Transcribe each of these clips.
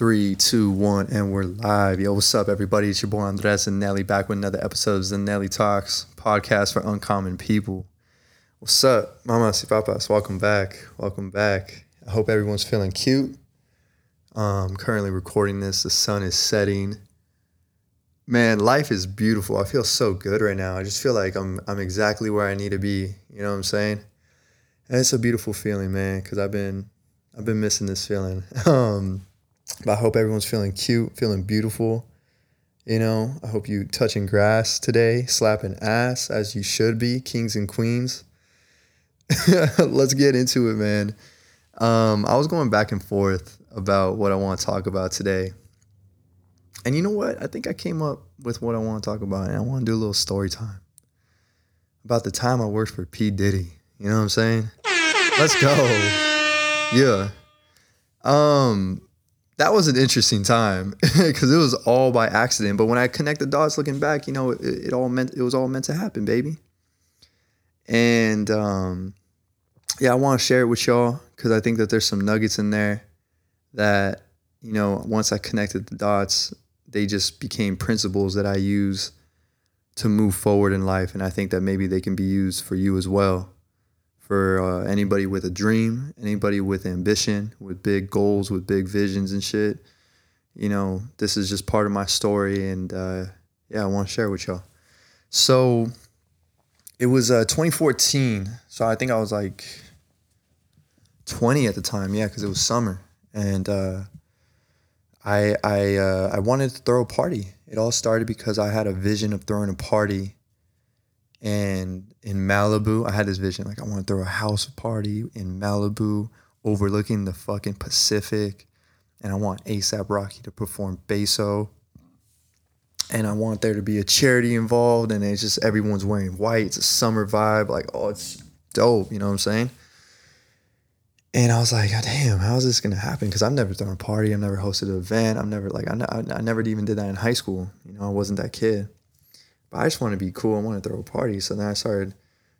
Three, two, one, and we're live. Yo, what's up, everybody? It's your boy Andres and Nelly back with another episode of the Nelly Talks podcast for uncommon people. What's up, mamas y papas? Welcome back. Welcome back. I hope everyone's feeling cute. Um, currently recording this. The sun is setting. Man, life is beautiful. I feel so good right now. I just feel like I'm I'm exactly where I need to be. You know what I'm saying? And it's a beautiful feeling, man. Because I've been I've been missing this feeling. Um, but I hope everyone's feeling cute, feeling beautiful. You know, I hope you touching grass today, slapping ass as you should be, kings and queens. Let's get into it, man. Um, I was going back and forth about what I want to talk about today. And you know what? I think I came up with what I want to talk about, and I want to do a little story time about the time I worked for P. Diddy. You know what I'm saying? Let's go. Yeah. Um, that was an interesting time because it was all by accident. But when I connect the dots looking back, you know, it, it all meant it was all meant to happen, baby. And um, yeah, I want to share it with y'all because I think that there's some nuggets in there that you know once I connected the dots, they just became principles that I use to move forward in life, and I think that maybe they can be used for you as well for uh, anybody with a dream, anybody with ambition, with big goals, with big visions and shit. You know, this is just part of my story, and uh, yeah, I want to share with y'all. So it was uh, 2014. So I think I was like 20 at the time, yeah, because it was summer, and uh, I I uh, I wanted to throw a party. It all started because I had a vision of throwing a party and in Malibu, I had this vision like I want to throw a house party in Malibu overlooking the fucking Pacific. And I want ASAP Rocky to perform Peso. And I want there to be a charity involved. And it's just everyone's wearing white. It's a summer vibe. Like, oh, it's dope. You know what I'm saying? And I was like, God damn, how is this gonna happen? Because I've never thrown a party, I've never hosted an event, I've never like I, I never even did that in high school. You know, I wasn't that kid. But I just want to be cool. I want to throw a party. So then I started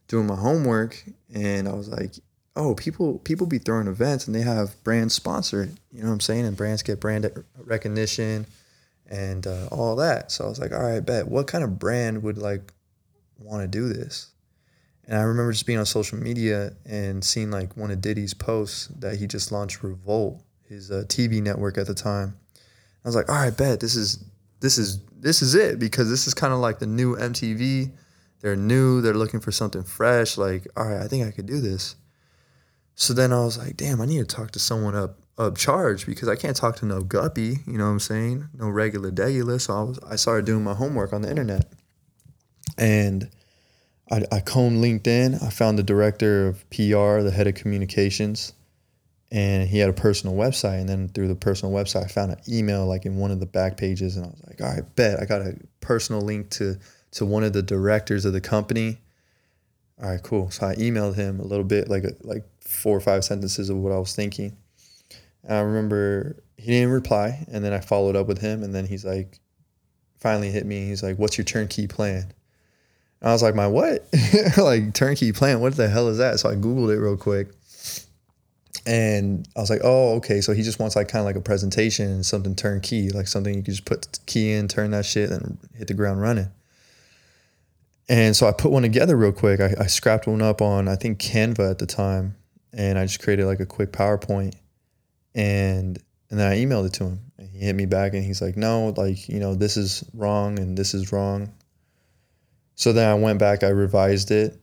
doing my homework, and I was like, oh, people people be throwing events and they have brands sponsored. You know what I'm saying? And brands get brand recognition and uh, all that. So I was like, all right, bet. What kind of brand would like want to do this? And I remember just being on social media and seeing like one of Diddy's posts that he just launched Revolt, his uh, TV network at the time. I was like, all right, bet this is this is this is it because this is kind of like the new MTV. They're new. They're looking for something fresh. Like, all right, I think I could do this. So then I was like, damn, I need to talk to someone up up charge because I can't talk to no guppy. You know what I'm saying? No regular degular. So I was I started doing my homework on the internet, and I, I combed LinkedIn. I found the director of PR, the head of communications and he had a personal website and then through the personal website i found an email like in one of the back pages and i was like all right bet i got a personal link to to one of the directors of the company. All right cool. So i emailed him a little bit like like four or five sentences of what i was thinking. And i remember he didn't reply and then i followed up with him and then he's like finally hit me he's like what's your turnkey plan? And i was like my what? Like turnkey plan? What the hell is that? So i googled it real quick and I was like, oh, okay. So he just wants like kind of like a presentation and something turnkey, like something you can just put the key in, turn that shit, and hit the ground running. And so I put one together real quick. I, I scrapped one up on I think Canva at the time, and I just created like a quick PowerPoint, and and then I emailed it to him. And he hit me back, and he's like, no, like you know this is wrong and this is wrong. So then I went back, I revised it,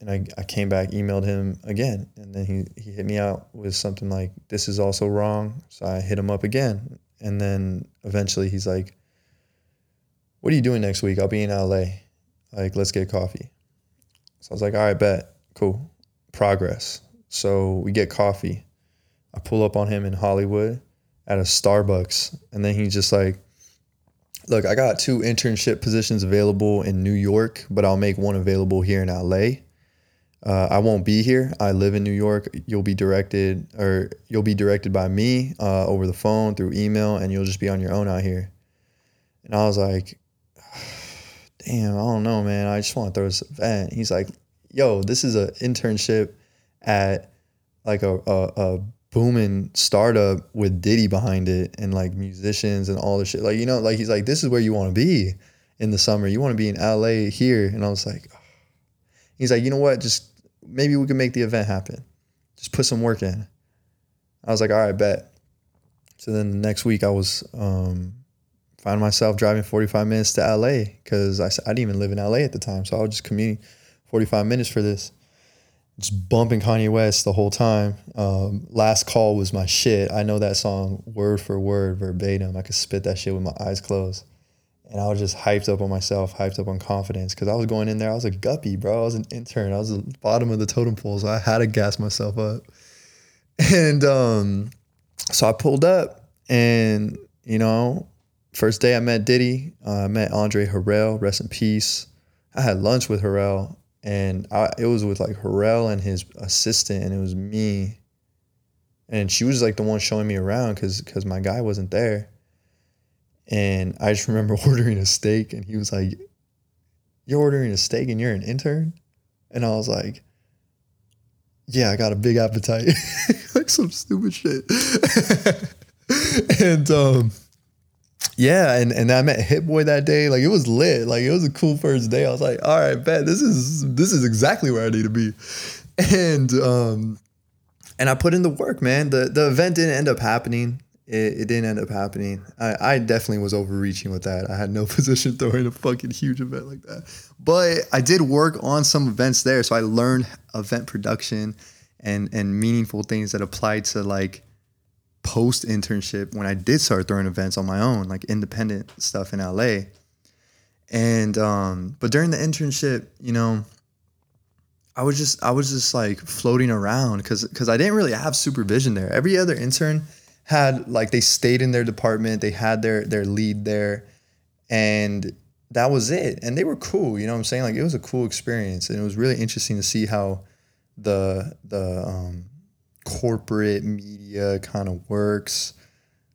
and I, I came back, emailed him again, and then he, he hit me out with something like, This is also wrong. So I hit him up again. And then eventually he's like, What are you doing next week? I'll be in LA. Like, let's get coffee. So I was like, All right, bet. Cool. Progress. So we get coffee. I pull up on him in Hollywood at a Starbucks. And then he's just like, Look, I got two internship positions available in New York, but I'll make one available here in LA uh, I won't be here. I live in New York. You'll be directed, or you'll be directed by me uh, over the phone through email, and you'll just be on your own out here. And I was like, damn, I don't know, man. I just want to throw this event. He's like, yo, this is an internship at like a, a, a booming startup with Diddy behind it and like musicians and all the shit. Like, you know, like he's like, this is where you want to be in the summer. You want to be in LA here. And I was like, he's like, you know what? Just maybe we can make the event happen. Just put some work in. I was like, all right, bet. So then the next week I was um, finding myself driving 45 minutes to LA because I, I didn't even live in LA at the time. So I was just commuting 45 minutes for this just bumping Kanye West the whole time. Um, Last Call was my shit. I know that song word for word, verbatim. I could spit that shit with my eyes closed. And I was just hyped up on myself, hyped up on confidence because I was going in there. I was a guppy, bro. I was an intern. I was the bottom of the totem pole, so I had to gas myself up. And um, so I pulled up, and you know, first day I met Diddy. Uh, I met Andre Harrell, rest in peace. I had lunch with Harrell and I, it was with like Harrell and his assistant, and it was me. And she was like the one showing me around because because my guy wasn't there. And I just remember ordering a steak, and he was like, "You're ordering a steak, and you're an intern," and I was like, "Yeah, I got a big appetite," like some stupid shit. and um, yeah, and, and I met Hit Boy that day. Like it was lit. Like it was a cool first day. I was like, all right, bet this is this is exactly where I need to be. And um and I put in the work, man. The the event didn't end up happening. It, it didn't end up happening. I, I definitely was overreaching with that. I had no position throwing a fucking huge event like that. But I did work on some events there. So I learned event production and and meaningful things that applied to like post internship when I did start throwing events on my own, like independent stuff in LA. And um, but during the internship, you know, I was just I was just like floating around because because I didn't really have supervision there. Every other intern had like they stayed in their department, they had their their lead there, and that was it. And they were cool, you know what I'm saying? Like it was a cool experience, and it was really interesting to see how the the um, corporate media kind of works.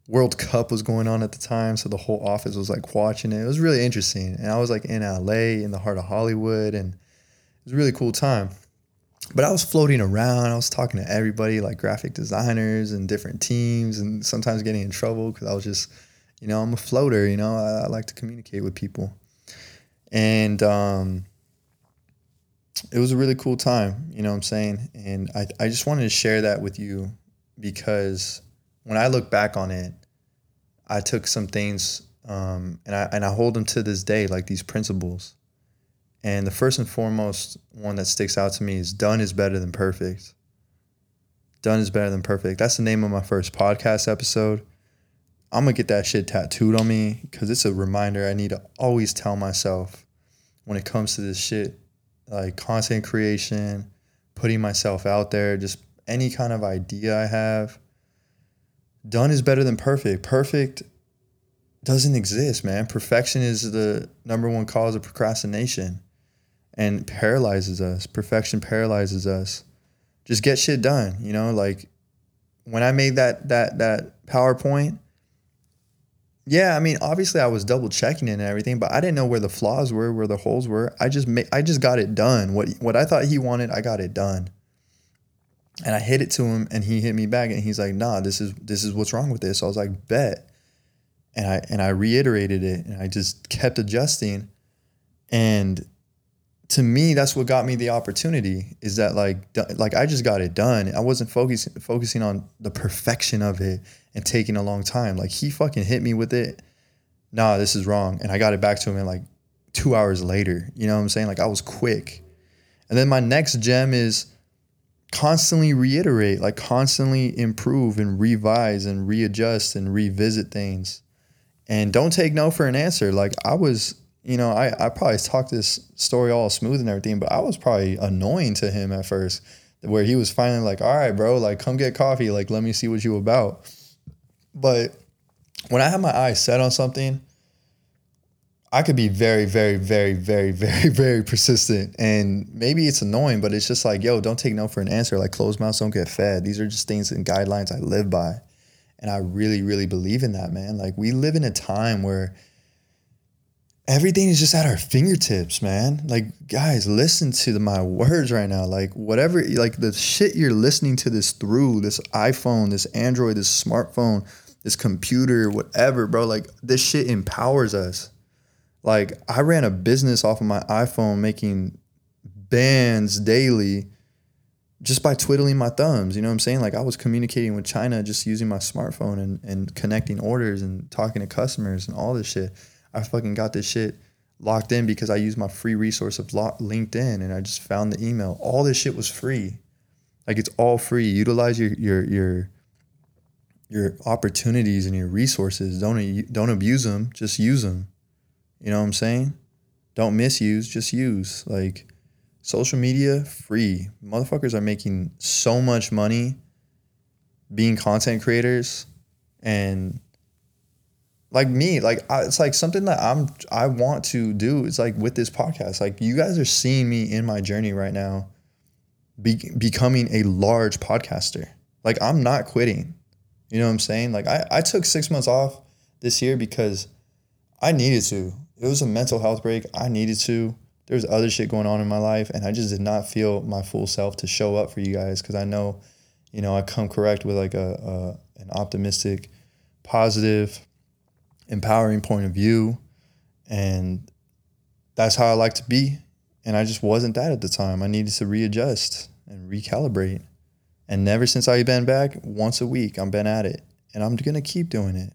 World Cup was going on at the time, so the whole office was like watching it. It was really interesting, and I was like in LA, in the heart of Hollywood, and it was a really cool time. But I was floating around. I was talking to everybody, like graphic designers and different teams, and sometimes getting in trouble because I was just, you know, I'm a floater. You know, I, I like to communicate with people, and um, it was a really cool time, you know what I'm saying? And I, I just wanted to share that with you because when I look back on it, I took some things um, and I and I hold them to this day, like these principles. And the first and foremost one that sticks out to me is done is better than perfect. Done is better than perfect. That's the name of my first podcast episode. I'm gonna get that shit tattooed on me because it's a reminder I need to always tell myself when it comes to this shit like content creation, putting myself out there, just any kind of idea I have. Done is better than perfect. Perfect doesn't exist, man. Perfection is the number one cause of procrastination and paralyzes us. Perfection paralyzes us. Just get shit done, you know? Like when I made that that that PowerPoint, yeah, I mean, obviously I was double checking it and everything, but I didn't know where the flaws were, where the holes were. I just ma- I just got it done. What what I thought he wanted, I got it done. And I hit it to him and he hit me back and he's like, "Nah, this is this is what's wrong with this." So I was like, "Bet." And I and I reiterated it and I just kept adjusting. And to me, that's what got me the opportunity is that like like I just got it done. I wasn't focusing focusing on the perfection of it and taking a long time. Like he fucking hit me with it. Nah, this is wrong. And I got it back to him in like two hours later. You know what I'm saying? Like I was quick. And then my next gem is constantly reiterate, like constantly improve and revise and readjust and revisit things. And don't take no for an answer. Like I was, you know, I, I probably talked this story all smooth and everything, but I was probably annoying to him at first, where he was finally like, all right, bro, like come get coffee. Like, let me see what you about. But when I have my eyes set on something, I could be very, very, very, very, very, very persistent. And maybe it's annoying, but it's just like, yo, don't take no for an answer. Like closed mouths don't get fed. These are just things and guidelines I live by. And I really, really believe in that, man. Like we live in a time where everything is just at our fingertips, man. Like, guys, listen to the, my words right now. Like, whatever, like the shit you're listening to this through, this iPhone, this Android, this smartphone, this computer, whatever, bro. Like, this shit empowers us. Like, I ran a business off of my iPhone making bands daily just by twiddling my thumbs. You know what I'm saying? Like, I was communicating with China just using my smartphone and, and connecting orders and talking to customers and all this shit I fucking got this shit locked in because I used my free resource of LinkedIn and I just found the email. All this shit was free. Like it's all free. Utilize your your your your opportunities and your resources. Don't don't abuse them. Just use them. You know what I'm saying? Don't misuse. Just use. Like social media free. Motherfuckers are making so much money being content creators and like me like I, it's like something that i'm i want to do it's like with this podcast. Like you guys are seeing me in my journey right now be, becoming a large podcaster. Like i'm not quitting. You know what i'm saying? Like I, I took six months off this year because i needed to. It was a mental health break. I needed to. There's other shit going on in my life and i just did not feel my full self to show up for you guys because i know you know i come correct with like a, a an optimistic positive empowering point of view. And that's how I like to be. And I just wasn't that at the time. I needed to readjust and recalibrate. And never since I've been back, once a week, I've been at it. And I'm going to keep doing it.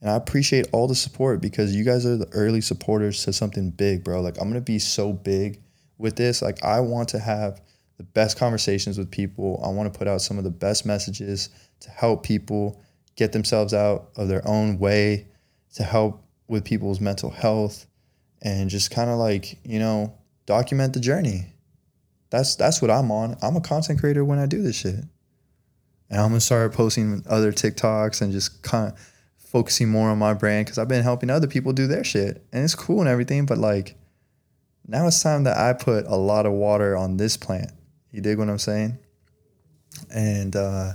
And I appreciate all the support because you guys are the early supporters to something big, bro. Like, I'm going to be so big with this. Like, I want to have the best conversations with people. I want to put out some of the best messages to help people get themselves out of their own way to help with people's mental health and just kind of like, you know, document the journey. That's that's what I'm on. I'm a content creator when I do this shit. And I'm gonna start posting other TikToks and just kind of focusing more on my brand because I've been helping other people do their shit. And it's cool and everything, but like now it's time that I put a lot of water on this plant. You dig what I'm saying? And uh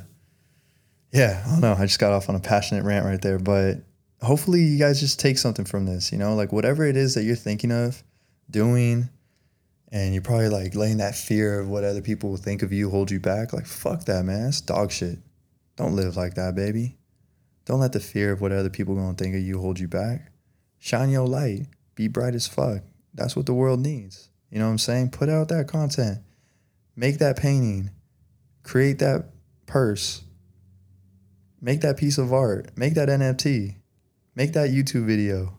yeah, I don't know. I just got off on a passionate rant right there, but hopefully you guys just take something from this, you know, like whatever it is that you're thinking of doing and you're probably like letting that fear of what other people will think of you hold you back. Like, fuck that, man. It's dog shit. Don't live like that, baby. Don't let the fear of what other people gonna think of you hold you back. Shine your light. Be bright as fuck. That's what the world needs. You know what I'm saying? Put out that content. Make that painting. Create that purse. Make that piece of art. Make that NFT. Make that YouTube video.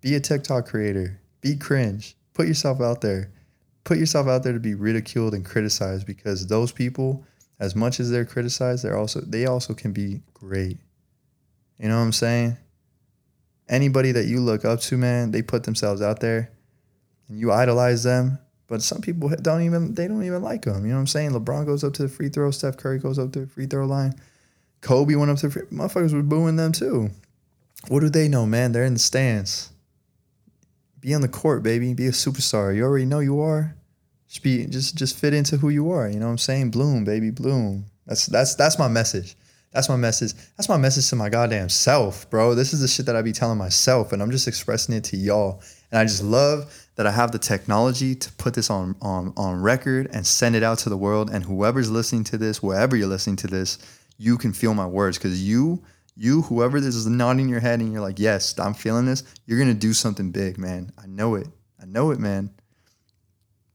Be a TikTok creator. Be cringe. Put yourself out there. Put yourself out there to be ridiculed and criticized because those people, as much as they're criticized, they're also they also can be great. You know what I'm saying? Anybody that you look up to, man, they put themselves out there and you idolize them. But some people don't even they don't even like them. You know what I'm saying? LeBron goes up to the free throw, Steph Curry goes up to the free throw line. Kobe went up to the free, motherfuckers were booing them too. What do they know, man? They're in the stands. Be on the court, baby. Be a superstar. You already know you are. Just be just just fit into who you are. You know what I'm saying? Bloom, baby, bloom. That's that's that's my message. That's my message. That's my message to my goddamn self, bro. This is the shit that I be telling myself, and I'm just expressing it to y'all. And I just love that I have the technology to put this on on on record and send it out to the world. And whoever's listening to this, wherever you're listening to this, you can feel my words because you you, whoever this is nodding your head and you're like, yes, I'm feeling this, you're going to do something big, man. I know it. I know it, man.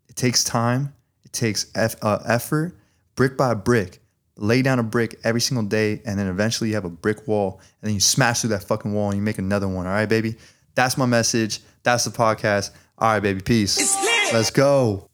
It takes time, it takes eff- uh, effort, brick by brick. Lay down a brick every single day, and then eventually you have a brick wall, and then you smash through that fucking wall and you make another one. All right, baby? That's my message. That's the podcast. All right, baby. Peace. Let's go.